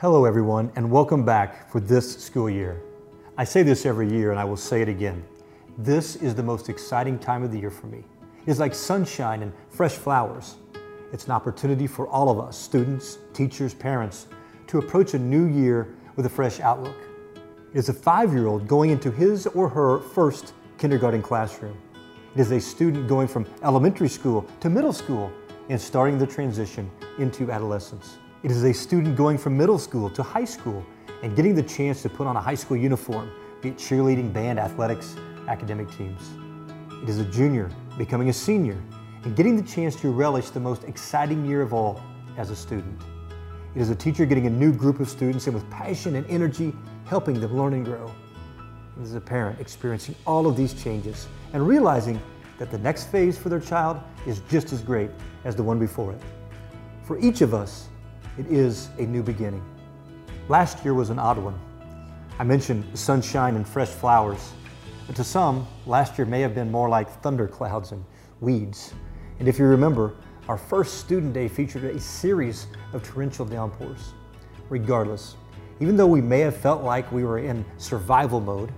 Hello, everyone, and welcome back for this school year. I say this every year, and I will say it again. This is the most exciting time of the year for me. It's like sunshine and fresh flowers. It's an opportunity for all of us, students, teachers, parents, to approach a new year with a fresh outlook. It is a five-year-old going into his or her first kindergarten classroom. It is a student going from elementary school to middle school and starting the transition into adolescence. It is a student going from middle school to high school and getting the chance to put on a high school uniform, be it cheerleading, band, athletics, academic teams. It is a junior becoming a senior and getting the chance to relish the most exciting year of all as a student. It is a teacher getting a new group of students and with passion and energy helping them learn and grow. It is a parent experiencing all of these changes and realizing that the next phase for their child is just as great as the one before it. For each of us, it is a new beginning. Last year was an odd one. I mentioned sunshine and fresh flowers, but to some, last year may have been more like thunderclouds and weeds. And if you remember, our first student day featured a series of torrential downpours. Regardless, even though we may have felt like we were in survival mode,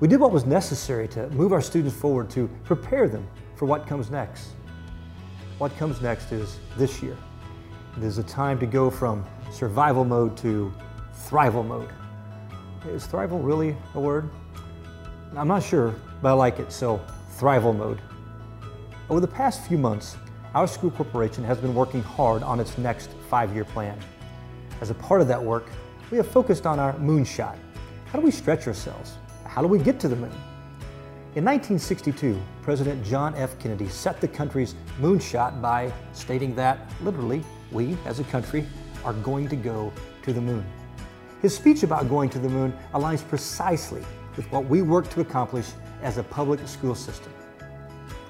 we did what was necessary to move our students forward to prepare them for what comes next. What comes next is this year. It is a time to go from survival mode to thrival mode. Is thrival really a word? I'm not sure, but I like it, so thrival mode. Over the past few months, our school corporation has been working hard on its next five-year plan. As a part of that work, we have focused on our moonshot. How do we stretch ourselves? How do we get to the moon? In 1962, President John F. Kennedy set the country's moonshot by stating that, literally, we, as a country, are going to go to the moon. His speech about going to the moon aligns precisely with what we work to accomplish as a public school system.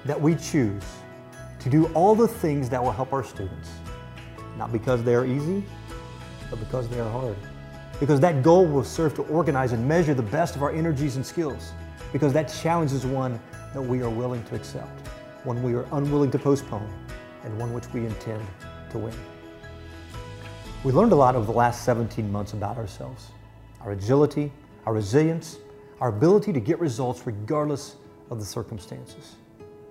That we choose to do all the things that will help our students, not because they are easy, but because they are hard. Because that goal will serve to organize and measure the best of our energies and skills. Because that challenge is one that we are willing to accept, one we are unwilling to postpone, and one which we intend to win. We learned a lot over the last 17 months about ourselves, our agility, our resilience, our ability to get results regardless of the circumstances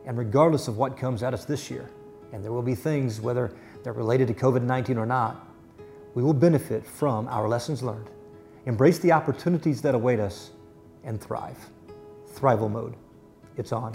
and regardless of what comes at us this year. And there will be things, whether they're related to COVID-19 or not, we will benefit from our lessons learned, embrace the opportunities that await us, and thrive. Thrival mode. It's on.